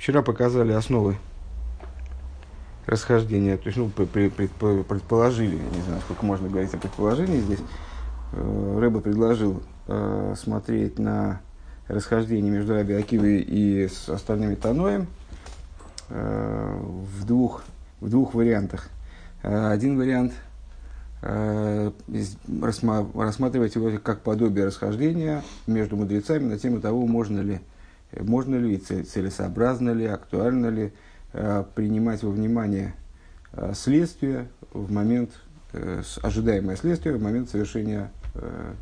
Вчера показали основы расхождения, то есть, ну, предположили, не знаю, сколько можно говорить о предположении здесь. Э, Рэба предложил э, смотреть на расхождение между Раби Акивой и с остальными Таноем э, в двух, в двух вариантах. Один вариант рассматривать его как подобие расхождения между мудрецами на тему того, можно ли, можно ли, целесообразно ли, актуально ли принимать во внимание следствие в момент, ожидаемое следствие в момент совершения Э,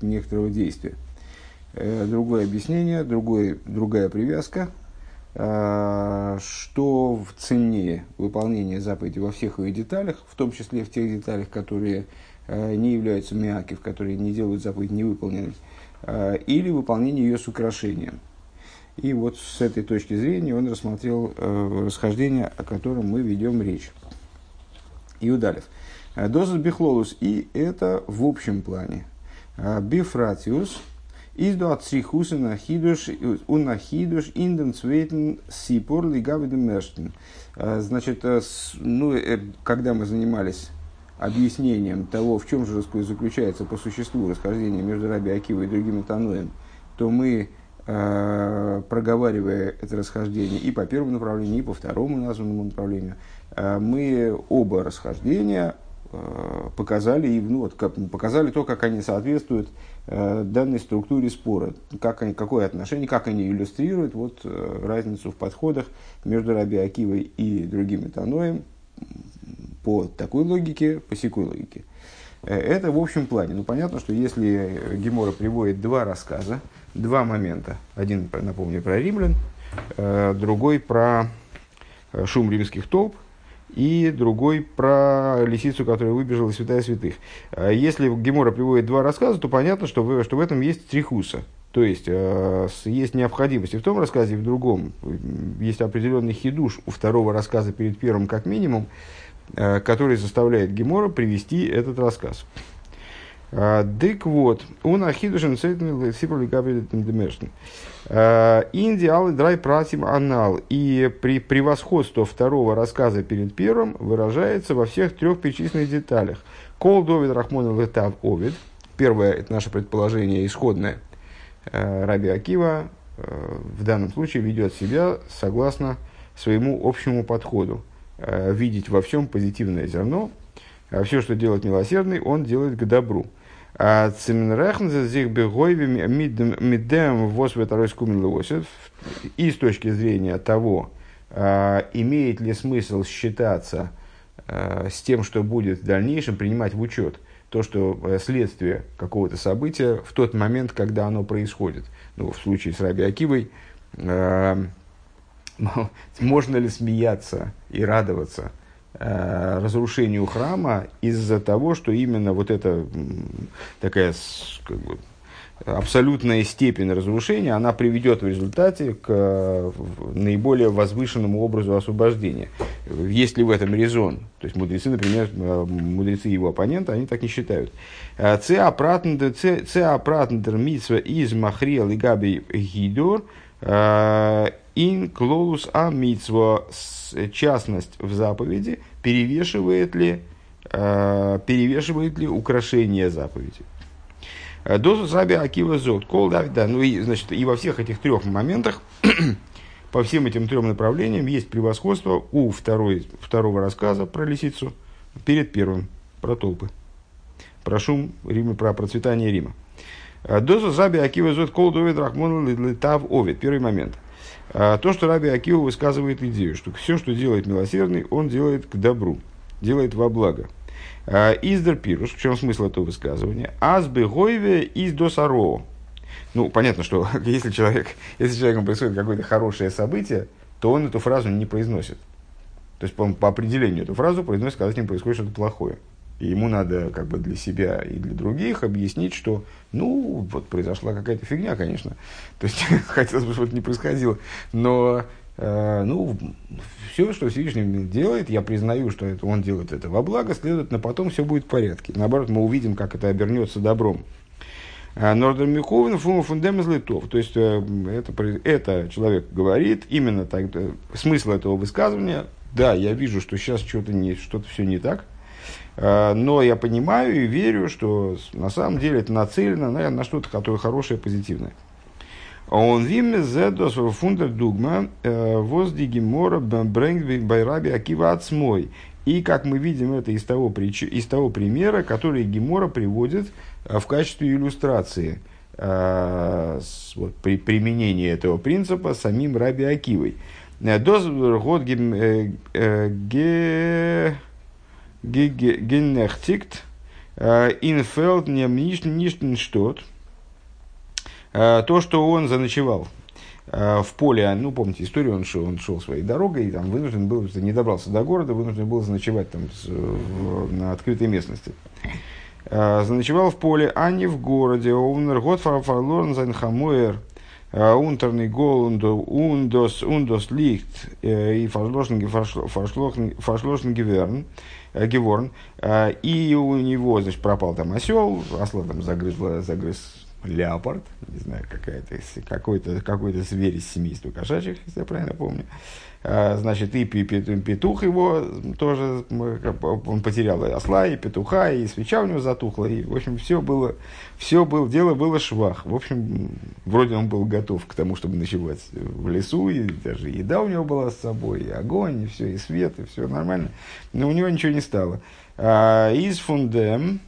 некоторого действия. Э, другое объяснение, другой, другая привязка, э, что в цене выполнения заповеди во всех ее деталях, в том числе в тех деталях, которые не являются миакив, которые не делают заповедь невыполненной, или выполнение ее с украшением. И вот с этой точки зрения он рассмотрел расхождение, о котором мы ведем речь. Иудалев. Э, Дозус бихлолус. И это в общем плане. Э, бифратиус. Изду от срихуса на хидуш, на хидуш, инден цвейтен сипор лигавиден мерштен. Э, значит, ну, когда мы занимались объяснением того, в чем же заключается по существу расхождение между Раби Акивой и другим Таноем, то мы, проговаривая это расхождение и по первому направлению, и по второму названному направлению, мы оба расхождения Э, показали, ну, вот, как, показали то, как они соответствуют э, данной структуре спора, как они, какое отношение, как они иллюстрируют вот, э, разницу в подходах между Раби Акивой и другими Таноем по такой логике, по секой логике. Э, это в общем плане. Ну, понятно, что если Гемора приводит два рассказа, два момента, один, напомню, про римлян, э, другой про э, шум римских толп – и другой про лисицу, которая выбежала из святая святых. А если Гемора приводит два рассказа, то понятно, что в, что в этом есть трихуса. То есть, э, есть необходимость и в том рассказе, и в другом. Есть определенный хидуш у второго рассказа перед первым, как минимум, э, который заставляет Гемора привести этот рассказ. А, дык вот, он ахидушен цейтен сипали габридетен демешн. А, Индиалы драй пратим анал. И при превосходство второго рассказа перед первым выражается во всех трех перечисленных деталях. Кол довид рахмон летав овид. Первое, это наше предположение исходное. А, Раби Акива в данном случае ведет себя согласно своему общему подходу. Видеть во всем позитивное зерно, а все, что делает милосердный, он делает к добру. Второй И с точки зрения того, а, имеет ли смысл считаться а, с тем, что будет в дальнейшем, принимать в учет то, что э, следствие какого-то события в тот момент, когда оно происходит. Ну, в случае с Раби Акивой, можно ли смеяться и радоваться Э, разрушению храма из-за того, что именно вот эта такая как бы, абсолютная степень разрушения, она приведет в результате к э, наиболее возвышенному образу освобождения. Есть ли в этом резон? То есть мудрецы, например, э, мудрецы его оппонента, они так не считают. Цеапратндер митсва из и габи гидор ин клолус а митсва частность в заповеди перевешивает ли, э, перевешивает ли украшение заповеди. Э, Дозу Раби Акива Зот, Кол Давида, ну и, значит, и во всех этих трех моментах, по всем этим трем направлениям есть превосходство у второй, второго рассказа про лисицу перед первым, про толпы, про шум Рима, про процветание Рима. Э, Дозу Раби Акива Зот, Кол Давид Рахмон Литав Овид, первый момент – то, что Раби Акива высказывает идею, что все, что делает милосердный, он делает к добру, делает во благо. А, Издер пируш, в чем смысл этого высказывания? Азбе гойве из досаро. Ну, понятно, что если, человек, если с человеком происходит какое-то хорошее событие, то он эту фразу не произносит. То есть, по, по определению эту фразу произносит, когда с ним происходит что-то плохое. И ему надо как бы для себя и для других объяснить, что, ну, вот произошла какая-то фигня, конечно. То есть, хотелось бы, чтобы это не происходило. Но, э, ну, все, что Всевышний делает, я признаю, что это, он делает это во благо, следовательно, потом все будет в порядке. Наоборот, мы увидим, как это обернется добром. Нордер Миховен фума фундем из литов. То есть, это, это человек говорит, именно так, смысл этого высказывания, да, я вижу, что сейчас что-то не, что-то все не так, но я понимаю и верю, что на самом деле это нацелено на, на что-то, которое хорошее, позитивное. Он виме зедос фундер дугма возди гемора брэнгби байраби акива ацмой. И как мы видим это из того, прич... из того примера, который Гемора приводит в качестве иллюстрации вот, при применении этого принципа самим Раби Акивой. Доз год генехтикт инфелд не штот. То, что он заночевал в поле, ну, помните историю, он шел, он шел своей дорогой, и там вынужден был, не добрался до города, вынужден был заночевать там на открытой местности. Заночевал в поле, а не в городе. Овнер год фарлорн унтерный гол ундос ундос лихт и фаршлошен геверн геворн. И у него значит пропал там осел осла там загрыз загрыз леопард, не знаю, какая-то, какой-то, какой-то зверь из семейства кошачьих, если я правильно помню. А, значит, и петух его тоже, он потерял и осла, и петуха, и свеча у него затухла, и, в общем, все было, все было, дело было швах. В общем, вроде он был готов к тому, чтобы ночевать в лесу, и даже еда у него была с собой, и огонь, и все, и свет, и все нормально, но у него ничего не стало. А, из фундем,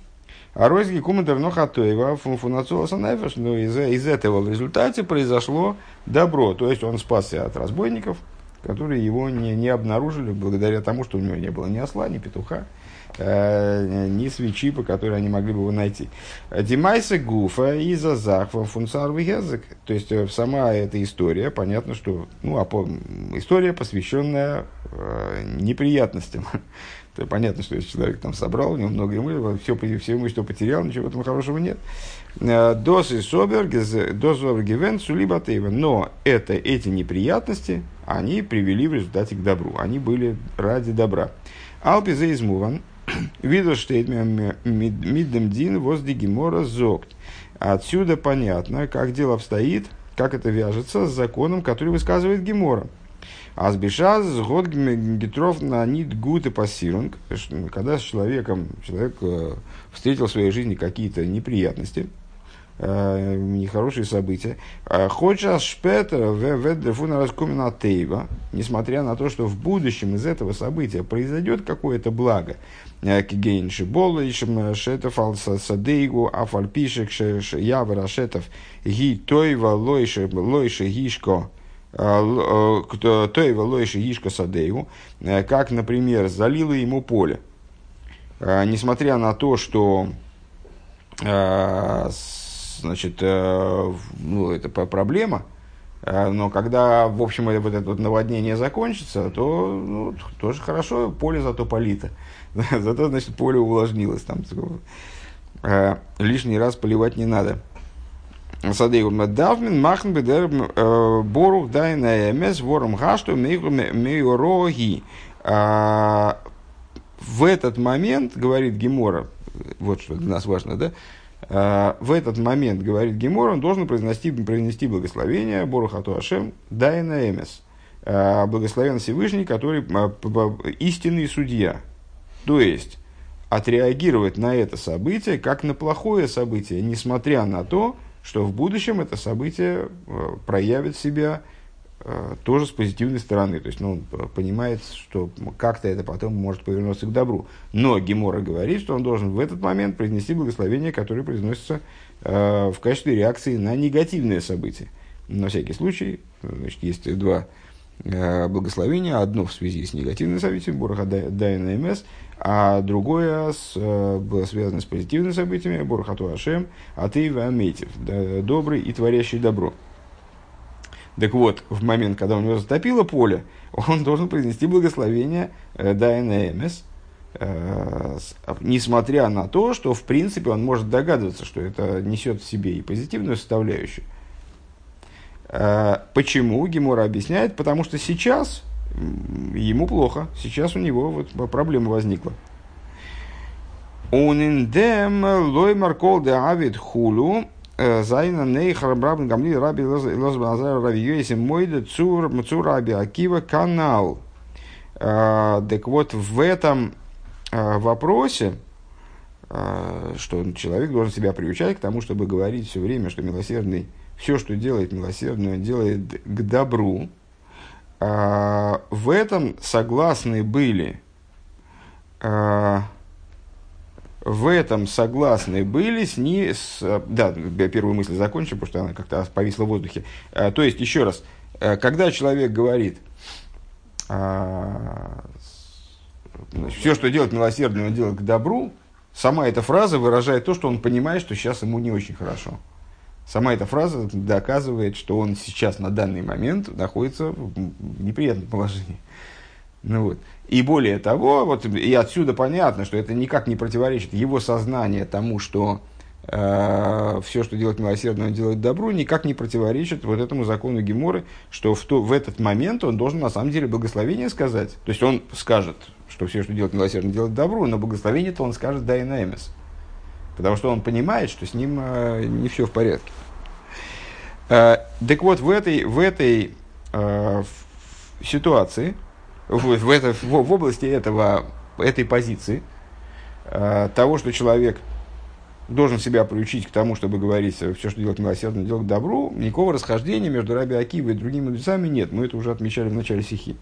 а Ройзги Кумадер Нохатоева Фунфунацуаса Нефеш, но из, из этого в результате произошло добро. То есть он спасся от разбойников, которые его не, не обнаружили благодаря тому, что у него не было ни осла, ни петуха, э, ни свечи, по которой они могли бы его найти. Димайса Гуфа и Зазахва Фунцарвый язык. То есть э, сама эта история, понятно, что ну, а по, история, посвященная э, неприятностям то понятно, что если человек там собрал, у него много имущества, все, все имущество потерял, ничего там хорошего нет. Э, дос и собер, дос гивен, сулиба Но это, эти неприятности, они привели в результате к добру. Они были ради добра. Алпизе измуван, видел штейт миддем дин возди гемора зогт. Отсюда понятно, как дело обстоит, как это вяжется с законом, который высказывает Гемора. Азбишаз, год гетров на нит гут и пассирунг, когда с человеком, человек э, встретил в своей жизни какие-то неприятности, э, нехорошие события. Э, Хочешь шпетер веддефуна раскумена тейва, несмотря на то, что в будущем из этого события произойдет какое-то благо, кигейн шибола, ишем шетов ал садейгу, афальпишек явра шетов ги тойва лойше гишко, а, э, той Лойши Ишка Садею, э, как, например, залило ему поле. А, несмотря на то, что а, значит, э, ну, это проблема, но когда, в общем, вот это вот наводнение закончится, то ну, тоже хорошо, поле зато полито. Зато, значит, поле увлажнилось. Там, лишний раз поливать не надо. Садейгу Давмин Махн Бедер э, Борух Дайна Эмес Вором Хашту Мейороги. А, в этот момент, говорит Гемора, вот что для нас важно, да, а, в этот момент, говорит Гемор, он должен произнести, произнести благословение Борухату Ашем Дайна Эмес. А, благословен Всевышний, который истинный судья. То есть, отреагировать на это событие как на плохое событие, несмотря на то, что в будущем это событие э, проявит себя э, тоже с позитивной стороны. То есть, ну, он понимает, что как-то это потом может повернуться к добру. Но Гемора говорит, что он должен в этот момент произнести благословение, которое произносится э, в качестве реакции на негативное событие. На всякий случай, значит, есть два благословения. Одно в связи с негативным событием, Бураха Дайна МС, а другое с, э, было связано с позитивными событиями, Бурхату Ашем, а ты Аметив, добрый и творящий добро. Так вот, в момент, когда у него затопило поле, он должен произнести благословение э, Дайна Эмес, э, несмотря на то, что, в принципе, он может догадываться, что это несет в себе и позитивную составляющую. Почему? Гемора объясняет, потому что сейчас ему плохо. Сейчас у него вот проблема возникла. Униндем лой маркол де авид хулу Зайна Нейхар Брабн Гамли Раби Лозбаназар Раби Йоиси Мойда Цур Цур Раби Акива канал. Так вот, в этом вопросе, что человек должен себя приучать к тому, чтобы говорить все время, что милосердный, все, что делает милосердный, он делает к добру. В этом согласны были в этом согласны были с ней, с, да, первую мысль закончим, потому что она как-то повисла в воздухе. А, то есть, еще раз, когда человек говорит, а, все, что делает милосердно, он делает к добру, сама эта фраза выражает то, что он понимает, что сейчас ему не очень хорошо. Сама эта фраза доказывает, что он сейчас на данный момент находится в неприятном положении. Ну вот. И более того, вот, и отсюда понятно, что это никак не противоречит его сознанию тому, что э, все, что делает милосердно, он делает добру, никак не противоречит вот этому закону Геморы, что в, то, в этот момент он должен на самом деле благословение сказать. То есть он скажет, что все, что делает милосердно, делает добру, но благословение-то он скажет да и наэмес. Потому что он понимает, что с ним э, не все в порядке. Э, так вот, в этой, в этой э, ситуации, в, в, это, в, в области этого, этой позиции, того, что человек должен себя приучить к тому, чтобы говорить все, что делать милосердно, делать добру, никакого расхождения между Раби Акивой и другими мудрецами нет. Мы это уже отмечали в начале стихи.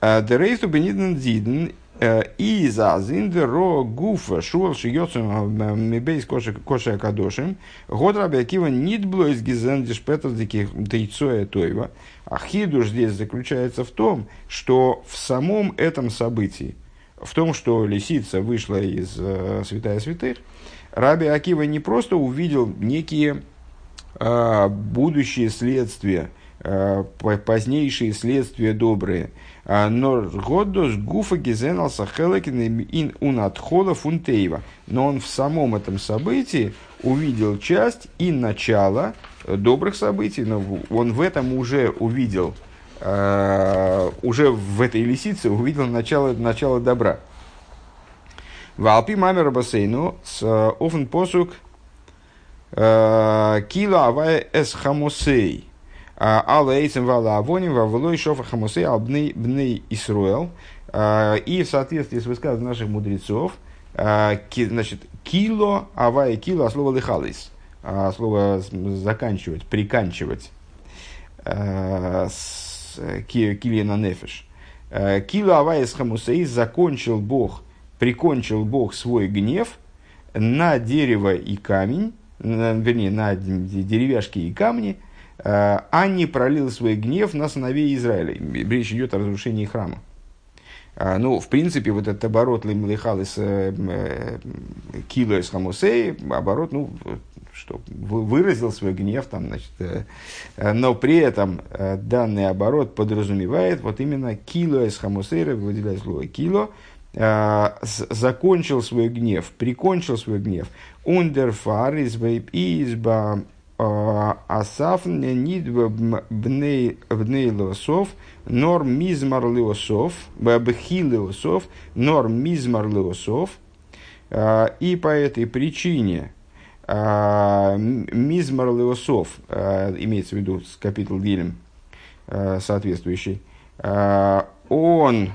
Дерейсту бениден зиден и за зиндеро гуфа шуал шиёцем мебейс коша кадошим год Раби Акива нит блойс гизен дишпетов диких дейцоя тойва. А хидуш здесь заключается в том, что в самом этом событии, в том, что лисица вышла из э, святая святых, Раби Акива не просто увидел некие э, будущие следствия, э, позднейшие следствия добрые, но годос гуфа гизенал сахелекин ин унатхода фунтеева. Но он в самом этом событии увидел часть и начало добрых событий, но он в этом уже увидел, э, уже в этой лисице увидел начало, начало добра. Валпи мамера бассейну с офен посук кило авая эс хамусей. Алла эйцем вала авоним вавлой шофа хамусей албней бней Исруэл. И в соответствии с высказыванием наших мудрецов, значит, кило авая кило, а слово лихалис – а слово заканчивать, приканчивать, э, килина нефеш. Э, Килу авайс хамусей закончил Бог, прикончил Бог свой гнев на дерево и камень, вернее, на деревяшки и камни, а не пролил свой гнев на сыновей Израиля. Речь идет о разрушении храма. Ну, в принципе, вот этот оборот лимлихал из кило из хамусей, оборот, ну, что выразил свой гнев, там, значит, э, э, но при этом э, данный оборот подразумевает вот именно кило из хамусейра, выделяя слово кило, закончил свой гнев, прикончил свой гнев. Ундерфар из изба асаф нид бней леосов, норм мизмар леосов, бхи леосов, норм мизмар леосов. И по этой причине а, Мизмар Леосов, а, имеется в виду с капитул Гилем а, соответствующий, он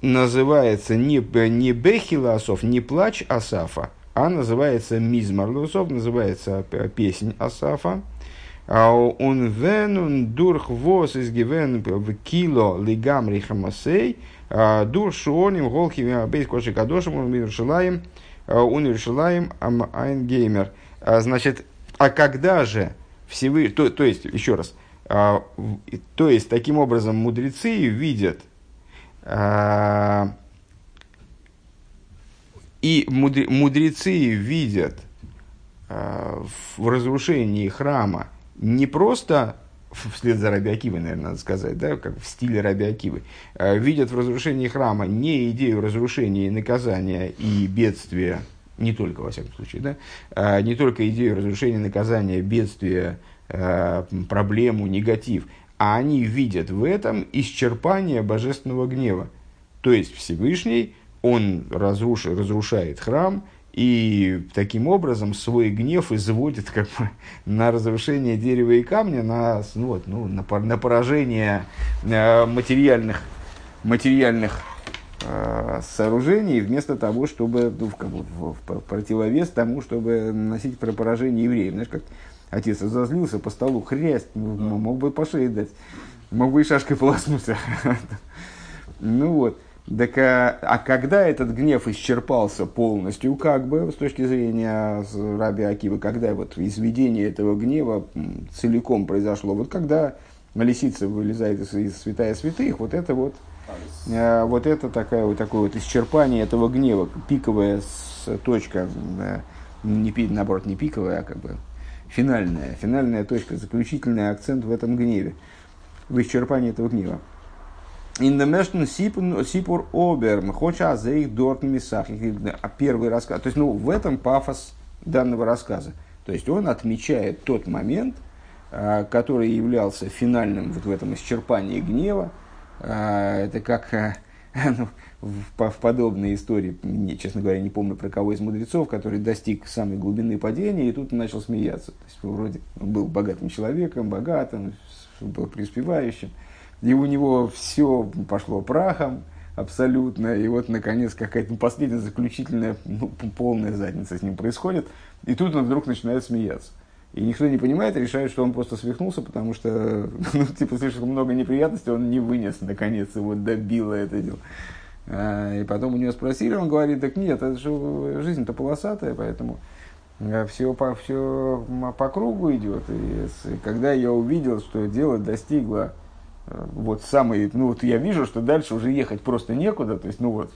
называется не, не Бехила Асов, не плач Асафа, а называется Мизмар Леосов, называется песнь Асафа. Он венун дурх вос из гивен в кило лигамри хамасей – а, дур шуоним голхим бейс коши кадошим универшилаем а, универшилаем айнгеймер. А, значит, а когда же Всевышний, то, то есть, еще раз, то есть, таким образом, мудрецы видят и мудрецы видят в разрушении храма не просто вслед за Раби Акивой, наверное, надо сказать, да, как в стиле Раби Акивы, э, видят в разрушении храма не идею разрушения и наказания и бедствия, не только, во всяком случае, да, а не только идею разрушения, наказания, бедствия, э, проблему, негатив, а они видят в этом исчерпание божественного гнева. То есть Всевышний, он разруш, разрушает храм, и таким образом свой гнев изводит как бы, на разрушение дерева и камня, на, ну, вот, ну, на, на поражение э, материальных, материальных э, сооружений, вместо того, чтобы ну, как бы, в, в противовес тому, чтобы наносить про поражение евреев. Знаешь, как отец разозлился по столу, хрясть, мог бы по шее дать, мог бы и шашкой полоснуться. Ну вот. Так, а, а когда этот гнев исчерпался полностью, как бы, с точки зрения Раби Акивы, когда вот изведение этого гнева целиком произошло, вот когда лисица вылезает из, из святая святых, вот это вот, а, вот это такая, вот такое вот исчерпание этого гнева, пиковая с, точка, не, наоборот, не пиковая, а как бы финальная, финальная точка, заключительный акцент в этом гневе, в исчерпании этого гнева. In Meshten Сипур Оберм, хоча за их дорт. А первый рассказ. То есть, ну, в этом пафос данного рассказа. То есть, он отмечает тот момент, а, который являлся финальным вот в этом исчерпании гнева. А, это как ну, в, в подобной истории, не, честно говоря, не помню про кого из мудрецов, который достиг самой глубины падения и тут начал смеяться. То есть, вроде он был богатым человеком, богатым, был преуспевающим и у него все пошло прахом абсолютно, и вот, наконец, какая-то последняя, заключительная, ну, полная задница с ним происходит, и тут он вдруг начинает смеяться. И никто не понимает, решает, что он просто свихнулся, потому что, ну, типа, слишком много неприятностей он не вынес, наконец, его добило это дело. А, и потом у него спросили, он говорит, так нет, это же жизнь-то полосатая, поэтому все по, все по кругу идет. И когда я увидел, что дело достигло вот самый, ну вот я вижу, что дальше уже ехать просто некуда, то есть, ну вот,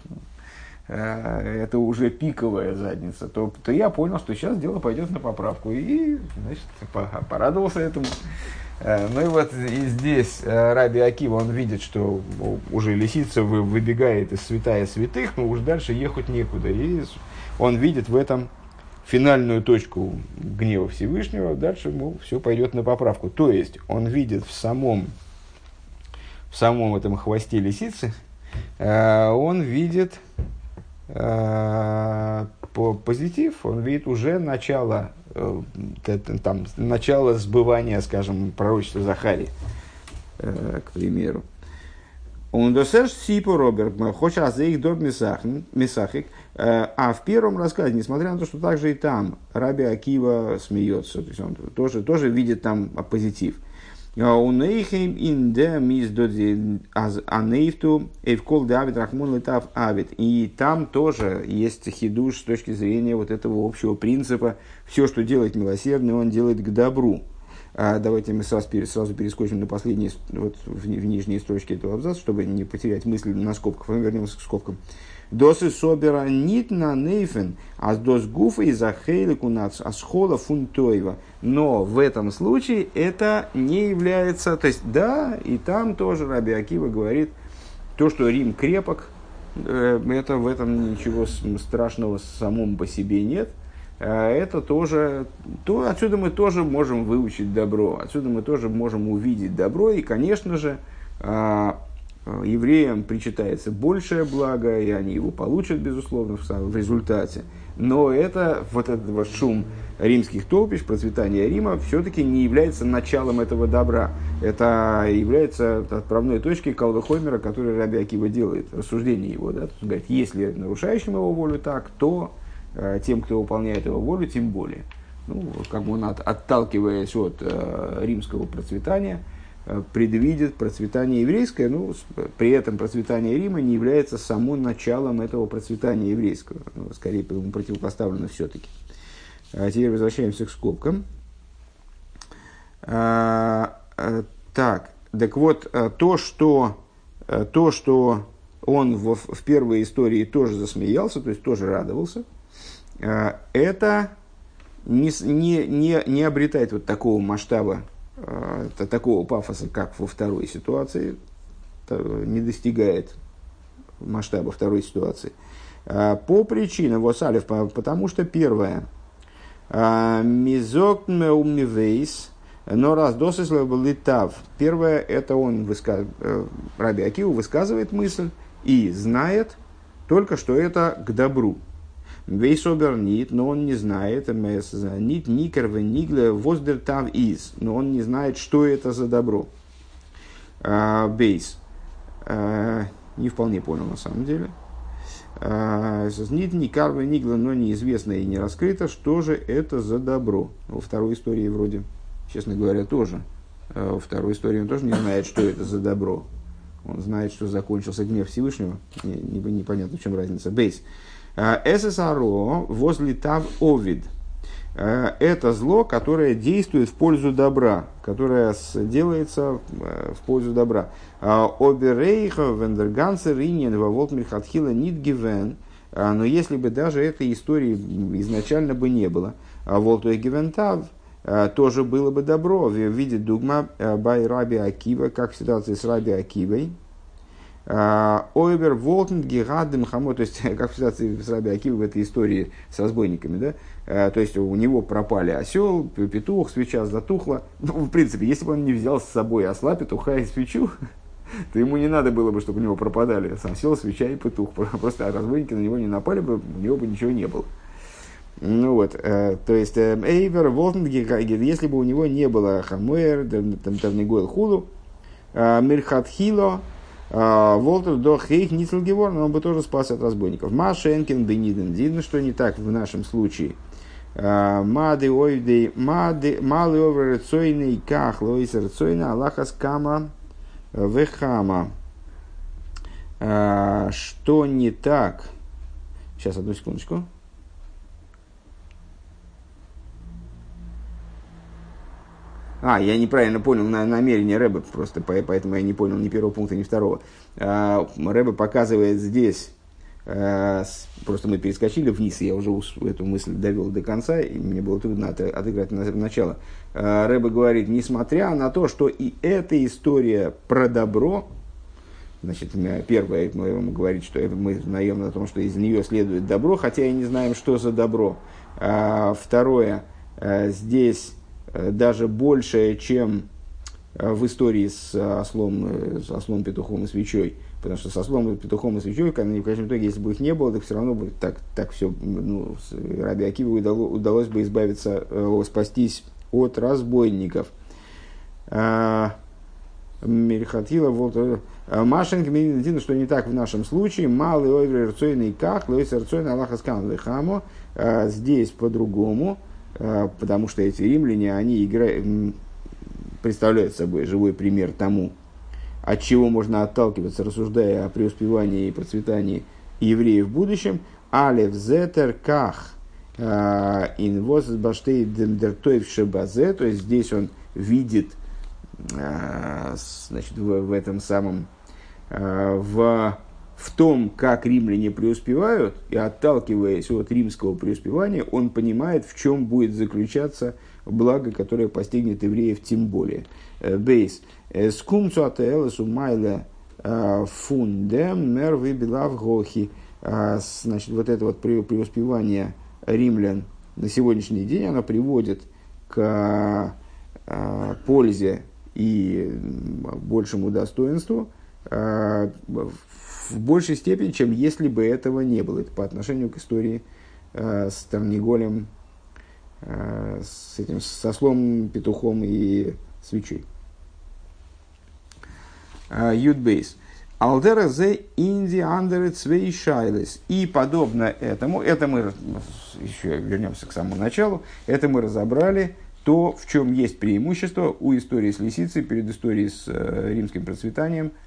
э, это уже пиковая задница, то, то я понял, что сейчас дело пойдет на поправку. И, значит, порадовался этому. Э, ну и вот и здесь э, Раби Акива, он видит, что уже лисица выбегает из святая святых, но уже дальше ехать некуда. И он видит в этом финальную точку гнева Всевышнего, дальше, мол, все пойдет на поправку. То есть, он видит в самом в самом этом хвосте лисицы, э, он видит э, по позитив, он видит уже начало, э, там, начало сбывания, скажем, пророчества Захари, к примеру. Он досерж сипу Роберт, хоча за их дор мисахик. А в первом рассказе, несмотря на то, что также и там Раби Акива смеется, то есть он тоже, тоже видит там позитив – Унейхем ин де миздоди аз анейфту эвкол давид рахмун летав авид. И там тоже есть хидуш с точки зрения вот этого общего принципа. Все, что делает милосердный, он делает к добру. А давайте мы сразу, сразу перескочим на последние, вот в, в нижние строчки этого абзаца, чтобы не потерять мысль на скобках. Мы вернемся к скобкам. Досы собера нит на нейфен, а дос гуфа и захейлик у нас асхола фунтоева. Но в этом случае это не является, то есть да, и там тоже Раби Акива говорит, то, что Рим крепок, э, это в этом ничего страшного самому по себе нет. Э, это тоже, то, отсюда мы тоже можем выучить добро, отсюда мы тоже можем увидеть добро, и, конечно же, а, евреям причитается большее благо, и они его получат, безусловно, в, результате. Но это, вот этот вот шум римских толпищ, процветание Рима, все-таки не является началом этого добра. Это является отправной точкой Калвахоймера, который Раби Акива делает, рассуждение его. Да? Он говорит, если нарушающим его волю так, то э, тем, кто выполняет его волю, тем более. Ну, как бы он от, отталкиваясь от э, римского процветания, Э, предвидит процветание еврейское, ну, при этом процветание Рима не является само началом этого процветания еврейского. Ну, скорее, ему противопоставлено все-таки. А теперь возвращаемся к скобкам. А, а, так, так вот, э, то, что, э, то, что он в, в первой истории тоже засмеялся, то есть тоже радовался, это не, не, не, не обретает вот такого масштаба Э, такого пафоса, как во второй ситуации, не достигает масштаба второй ситуации. Э, по причинам Восалев, потому что первое, э, мизок меумивейс, но раз досыслав литав. Первое, это он, высказ... Раби Акиву высказывает мысль и знает только, что это к добру. Вейсобер нит, но он не знает, нит никер венигле воздер там из, но он не знает, что это за добро. Бейс. Не вполне понял на самом деле. Нит никар венигла, но неизвестно и не раскрыто, что же это за добро. Во второй истории вроде, честно говоря, тоже. Во второй истории он тоже не знает, что это за добро. Он знает, что закончился гнев Всевышнего. Непонятно, в чем разница. Бейс. ССРО возле тав овид. Это зло, которое действует в пользу добра, которое делается в пользу добра. Оберейха, Вендергансер, Иньен, Ваволт Мильхатхила, Нидгивен. Но если бы даже этой истории изначально бы не было, а Волтуэ Гивентав, тоже было бы добро в виде дугма бай Раби Акива, как в ситуации с Раби Акивой, Ойбер Волтен Гигадым Хамо, то есть, как в ситуации с Раби Акивой в этой истории с разбойниками, да? То есть, у него пропали осел, петух, свеча затухла. Ну, в принципе, если бы он не взял с собой осла, петуха и свечу, то ему не надо было бы, чтобы у него пропадали осел, свеча и петух. Просто разбойники на него не напали бы, у него бы ничего не было. Ну вот, э, то есть, Эйвер, Волтенгегагер, если бы у него не было Хамуэр, Тавнигуэл Худу, Мирхатхило, Волтер до Хейх Ницелгеворн, он бы тоже спас от разбойников. Машенкин Бениден, видно, что не так в нашем случае. Мады ойдей, мады, малы оврецойный ках, лоисер цойна, Аллахас кама вехама. Что не так? Сейчас, одну секундочку. А, я неправильно понял на намерение Рэба, просто поэтому я не понял ни первого пункта, ни второго. А, Рэба показывает здесь, а, просто мы перескочили вниз, я уже эту мысль довел до конца, и мне было трудно отыграть на начало. А, Рэба говорит, несмотря на то, что и эта история про добро, Значит, первое, мы ему говорит, что мы знаем на том, что из нее следует добро, хотя и не знаем, что за добро. Второе, здесь даже большее, чем э, в истории с ослом, э, с ослом, петухом и свечой. Потому что с ослом, петухом и свечой, в конечном итоге, если бы их не было, так все равно бы так, так все, ну, Раби Акиву удалось, удалось бы избавиться, спастись от разбойников. Мельхатила, вот, Машенк Медина, что не так в нашем случае, малый ойвер рцойный ках, лойс рцойный Аллаха здесь по-другому, а, потому что эти римляне, они играют, представляют собой живой пример тому, от чего можно отталкиваться, рассуждая о преуспевании и процветании евреев в будущем. Алев зетер ках а, инвоз баштей демдертоев шебазе, то есть здесь он видит а, значит, в, в этом самом в в том, как римляне преуспевают, и отталкиваясь от римского преуспевания, он понимает, в чем будет заключаться благо, которое постигнет евреев тем более. Э, бейс. Э, Скумцу атэлэсу майля э, фундем мер выбилав гохи. Значит, вот это вот преуспевание римлян на сегодняшний день, оно приводит к пользе и большему достоинству в большей степени, чем если бы этого не было. Это по отношению к истории э, с Тарниголем, э, с этим со слом, петухом и свечой. Э, Юдбейс. Алдера зе инди андеры цвей шайлес. И подобно этому, это мы еще вернемся к самому началу, это мы разобрали то, в чем есть преимущество у истории с лисицей перед историей с э, римским процветанием –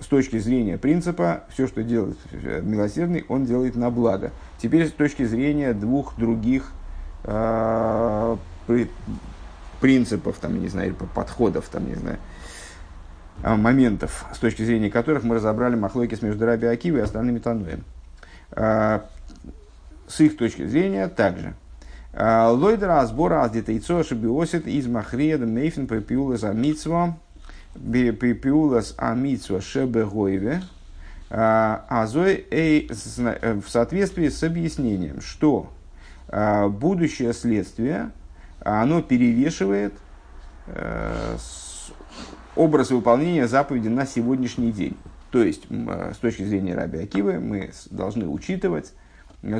с точки зрения принципа, все, что делает милосердный, он делает на благо. Теперь с точки зрения двух других э, принципов, там, не знаю, подходов, там, не знаю, а, моментов, с точки зрения которых мы разобрали махлойкис между Раби Акивой и остальными Тануем. Э, с их точки зрения также. Лойдера сбора аз детейцо шибиосит из махреда мейфен пепиула за митцво пиулас амитсва шебегойве, азой эй в соответствии с объяснением, что а, будущее следствие, оно перевешивает э, образ выполнения заповеди на сегодняшний день. То есть, с точки зрения Раби Акивы, мы должны учитывать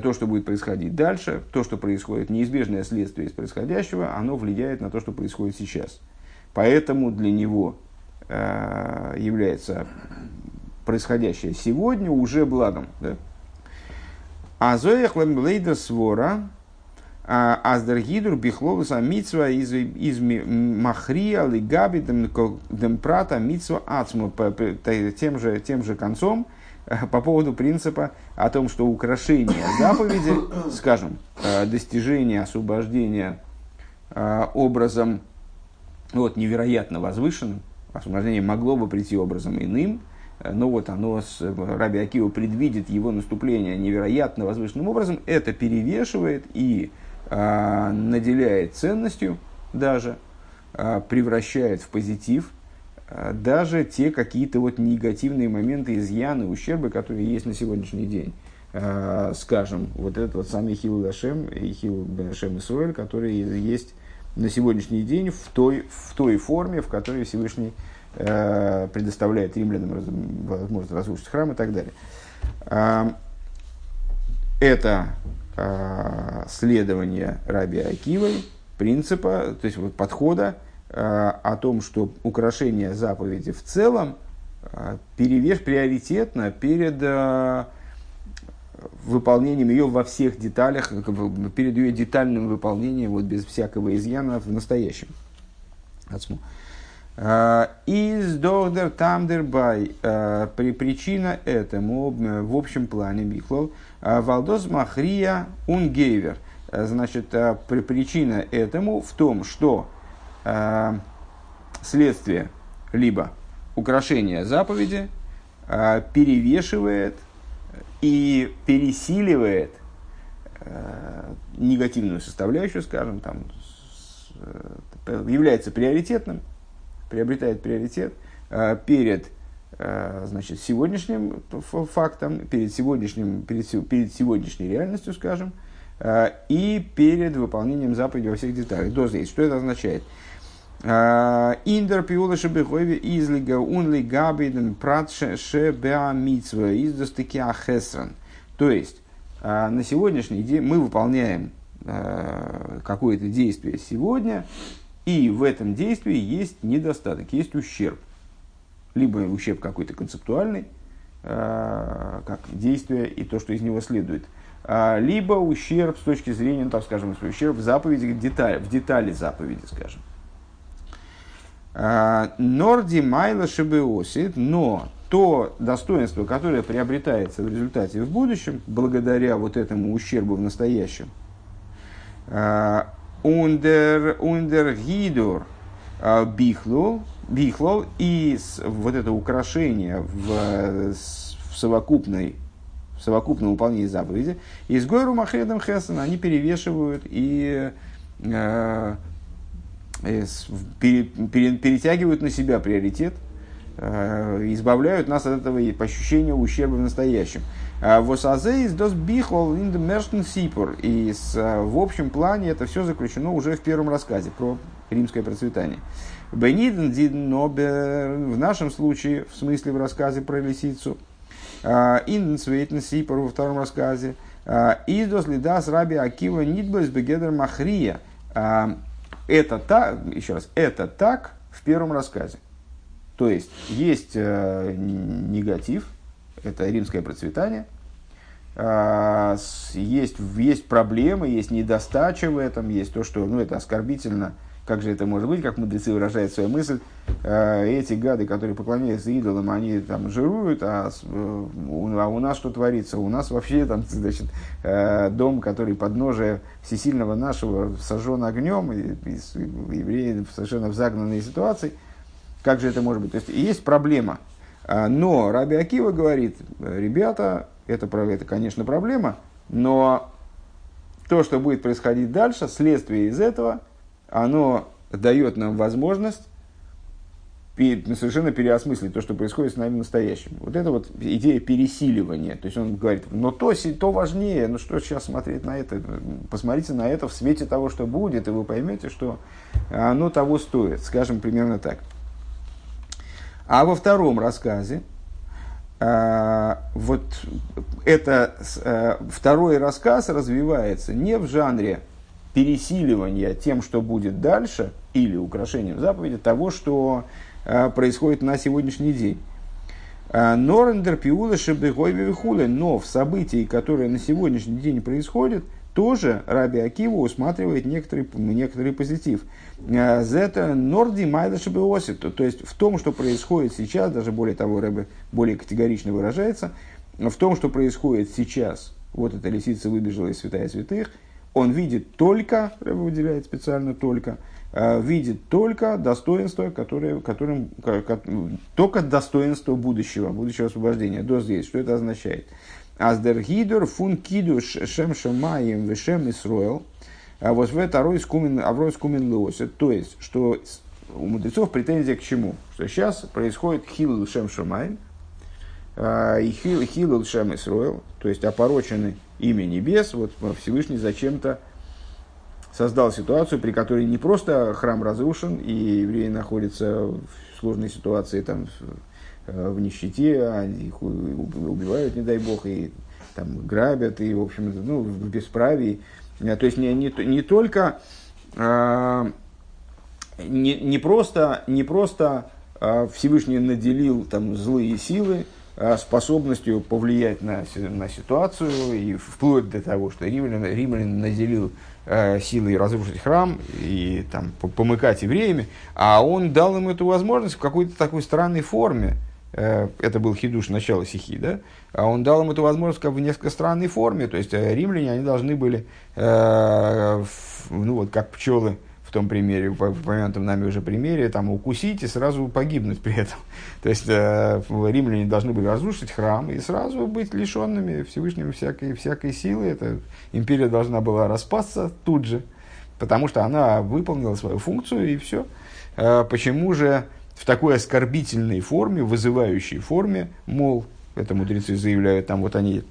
то, что будет происходить дальше, то, что происходит, неизбежное следствие из происходящего, оно влияет на то, что происходит сейчас. Поэтому для него э, является происходящее сегодня уже благом. Да? А зояхлем лейда свора, аздергидур бихловуса митсва из, из махрия лигаби демпрата митсва ацму тем же, тем же концом э, по поводу принципа о том, что украшение заповеди, скажем, э, достижение освобождения э, образом вот, невероятно возвышенным, освобождение могло бы прийти образом иным, но вот оно, с, Раби Акива предвидит его наступление невероятно возвышенным образом, это перевешивает и а, наделяет ценностью даже, а, превращает в позитив а, даже те какие-то вот негативные моменты, изъяны, ущербы, которые есть на сегодняшний день. Скажем, вот этот вот самый Хил Дашем и Хил Бенашем Исруэль, который есть на сегодняшний день в той, в той форме, в которой Всевышний предоставляет римлянам возможность разрушить храм и так далее. Это э, следования Раби Акивой, принципа, то есть вот подхода э, о том, что украшение заповеди в целом э, перевес приоритетно перед э, выполнением ее во всех деталях, перед ее детальным выполнением вот без всякого изъяна в настоящем. Из Дордер Тамдер Бай. При причина этому в общем плане Михлов – а, Валдос Махрия Унгейвер. Э, значит, э, причина этому в том, что следствие либо украшение заповеди перевешивает и пересиливает негативную составляющую, скажем, там, является приоритетным, приобретает приоритет перед Э, значит, сегодняшним фактом, перед, сегодняшним, перед, перед сегодняшней реальностью, скажем, э, и перед выполнением заповеди во всех деталях. До здесь. Что это означает? Э, Индер пиула шебехойве излига унли габиден прат шебеа митсва издостыки ахесран. То есть, на сегодняшний день мы выполняем какое-то действие сегодня, и в этом действии есть недостаток, есть ущерб либо ущерб какой-то концептуальный, э, как действие и то, что из него следует, либо ущерб с точки зрения, ну, так скажем, ущерб в заповеди, в детали, в детали заповеди, скажем. Норди Майла Шибеосит, но то достоинство, которое приобретается в результате в будущем, благодаря вот этому ущербу в настоящем, ундер, ундер гидор бихлул, бихлол и вот это украшение в, в совокупной в совокупном выполнении заповеди, из Гойру Махредом Хесана они перевешивают и э, э, перетягивают на себя приоритет, э, избавляют нас от этого ощущения ущерба в настоящем. А Восазе из дос бихол in. И э, в общем плане это все заключено уже в первом рассказе про римское процветание. Бениден диден в нашем случае, в смысле в рассказе про лисицу, а, Инден Свейтен Сипор во втором рассказе, а, Издос Лидас Раби Акива Нидбойс Бегедер Махрия. Это так, еще раз, это так в первом рассказе. То есть, есть э, негатив, это римское процветание, есть, есть проблемы, есть недостача в этом, есть то, что ну, это оскорбительно – как же это может быть, как мудрецы выражают свою мысль, э, эти гады, которые поклоняются идолам, они там жируют, а, э, а у нас что творится? У нас вообще там, значит, э, дом, который подножие всесильного нашего сожжен огнем, и, и евреи совершенно в загнанной ситуации. Как же это может быть? То есть есть проблема. Но Раби Акива говорит, ребята, это, это конечно, проблема, но то, что будет происходить дальше, следствие из этого – оно дает нам возможность совершенно переосмыслить то, что происходит с нами настоящим. Вот это вот идея пересиливания. То есть он говорит, но то, то важнее, ну что сейчас смотреть на это? Посмотрите на это в свете того, что будет, и вы поймете, что оно того стоит. Скажем примерно так. А во втором рассказе, вот это второй рассказ развивается не в жанре пересиливания тем, что будет дальше, или украшением заповеди того, что происходит на сегодняшний день. Норендер пиула шебегойве но в событии, которые на сегодняшний день происходят, тоже Раби Акива усматривает некоторый, некоторый позитив. Зета норди майда шебеосит, то есть в том, что происходит сейчас, даже более того, Рэбе более категорично выражается, в том, что происходит сейчас, вот эта лисица выбежала из святая святых, он видит только, выделяет специально только, Э, видит только достоинство, которое, которым, только достоинство будущего, будущего освобождения. До здесь. Что это означает? Аздергидор фун кидуш шем шамаем вешем исроэл. А вот в второй скумен, аврой скумен леосе. То есть, что у мудрецов претензия к чему? Что сейчас происходит хилул шем шамаем э, и хилул шем исроэл, то есть опорочены имя небес, вот Всевышний зачем-то создал ситуацию, при которой не просто храм разрушен, и евреи находятся в сложной ситуации, там, э, в нищете, их убивают, не дай бог, и там, грабят, и, в общем, ну, в бесправии. Э, то есть не, не, не только, не, не просто, не просто Всевышний наделил там, злые силы, способностью повлиять на, на ситуацию, и вплоть до того, что римлян, римлян наделил э, силой разрушить храм и там, помыкать евреями, а он дал им эту возможность в какой-то такой странной форме. Э, это был хидуш начала стихи, да? А он дал им эту возможность как в несколько странной форме. То есть э, римляне, они должны были, э, ну вот как пчелы, в том примере, в упомянутом нами уже примере, там, укусить и сразу погибнуть при этом. То есть, э, римляне должны были разрушить храм и сразу быть лишенными Всевышнего всякой, всякой силы. Эта империя должна была распасться тут же, потому что она выполнила свою функцию и все. Э, почему же в такой оскорбительной форме, вызывающей форме, мол, это мудрецы заявляют, там вот они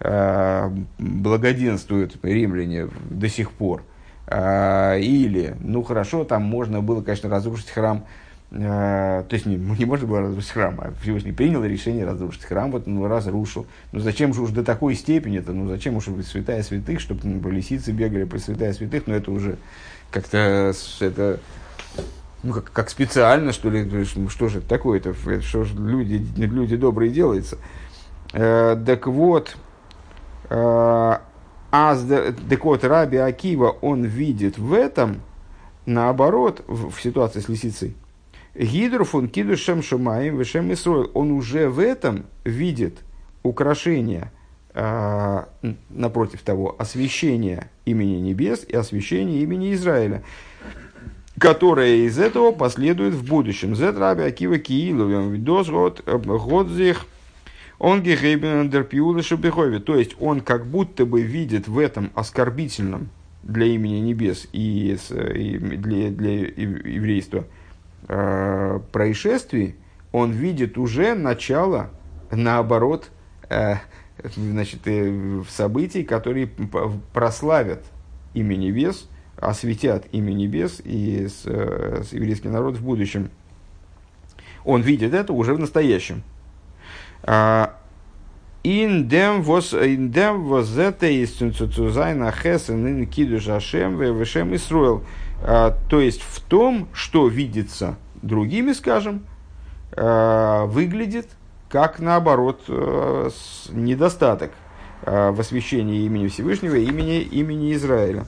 э, благоденствуют римляне до сих пор – или, ну хорошо, там можно было, конечно, разрушить храм, а, то есть не, не можно было разрушить храм, а Всевышний принял решение разрушить храм, вот он разрушил. Ну зачем же уж до такой степени это, ну зачем уж святая святых, чтобы ну, лисицы бегали по святая святых, но ну, это уже как-то это ну, как, как специально, что ли, что же такое-то, что же люди, люди добрые делается. Э, так вот, э, а так вот, Раби Акива, он видит в этом, наоборот, в, в ситуации с лисицей, Гидрофон киду шем шумаем вешем Исроил. Он уже в этом видит украшение, э, напротив того, освящение имени небес и освящение имени Израиля, которое из этого последует в будущем. Зет раби Акива Кииловым, видос год, годзих, он гехейбен То есть он как будто бы видит в этом оскорбительном для имени небес и, для, для еврейства э, происшествий, он видит уже начало, наоборот, э, значит, э, событий, которые прославят имя небес, осветят имя небес и с, э, с еврейский народ в будущем. Он видит это уже в настоящем. Dem was in dem was это sein ахесен in кидуш Ашем вешем Исруэл. То есть в том, что видится другими, скажем, а, выглядит как наоборот а, недостаток а, в освящении имени Всевышнего, имени, имени Израиля.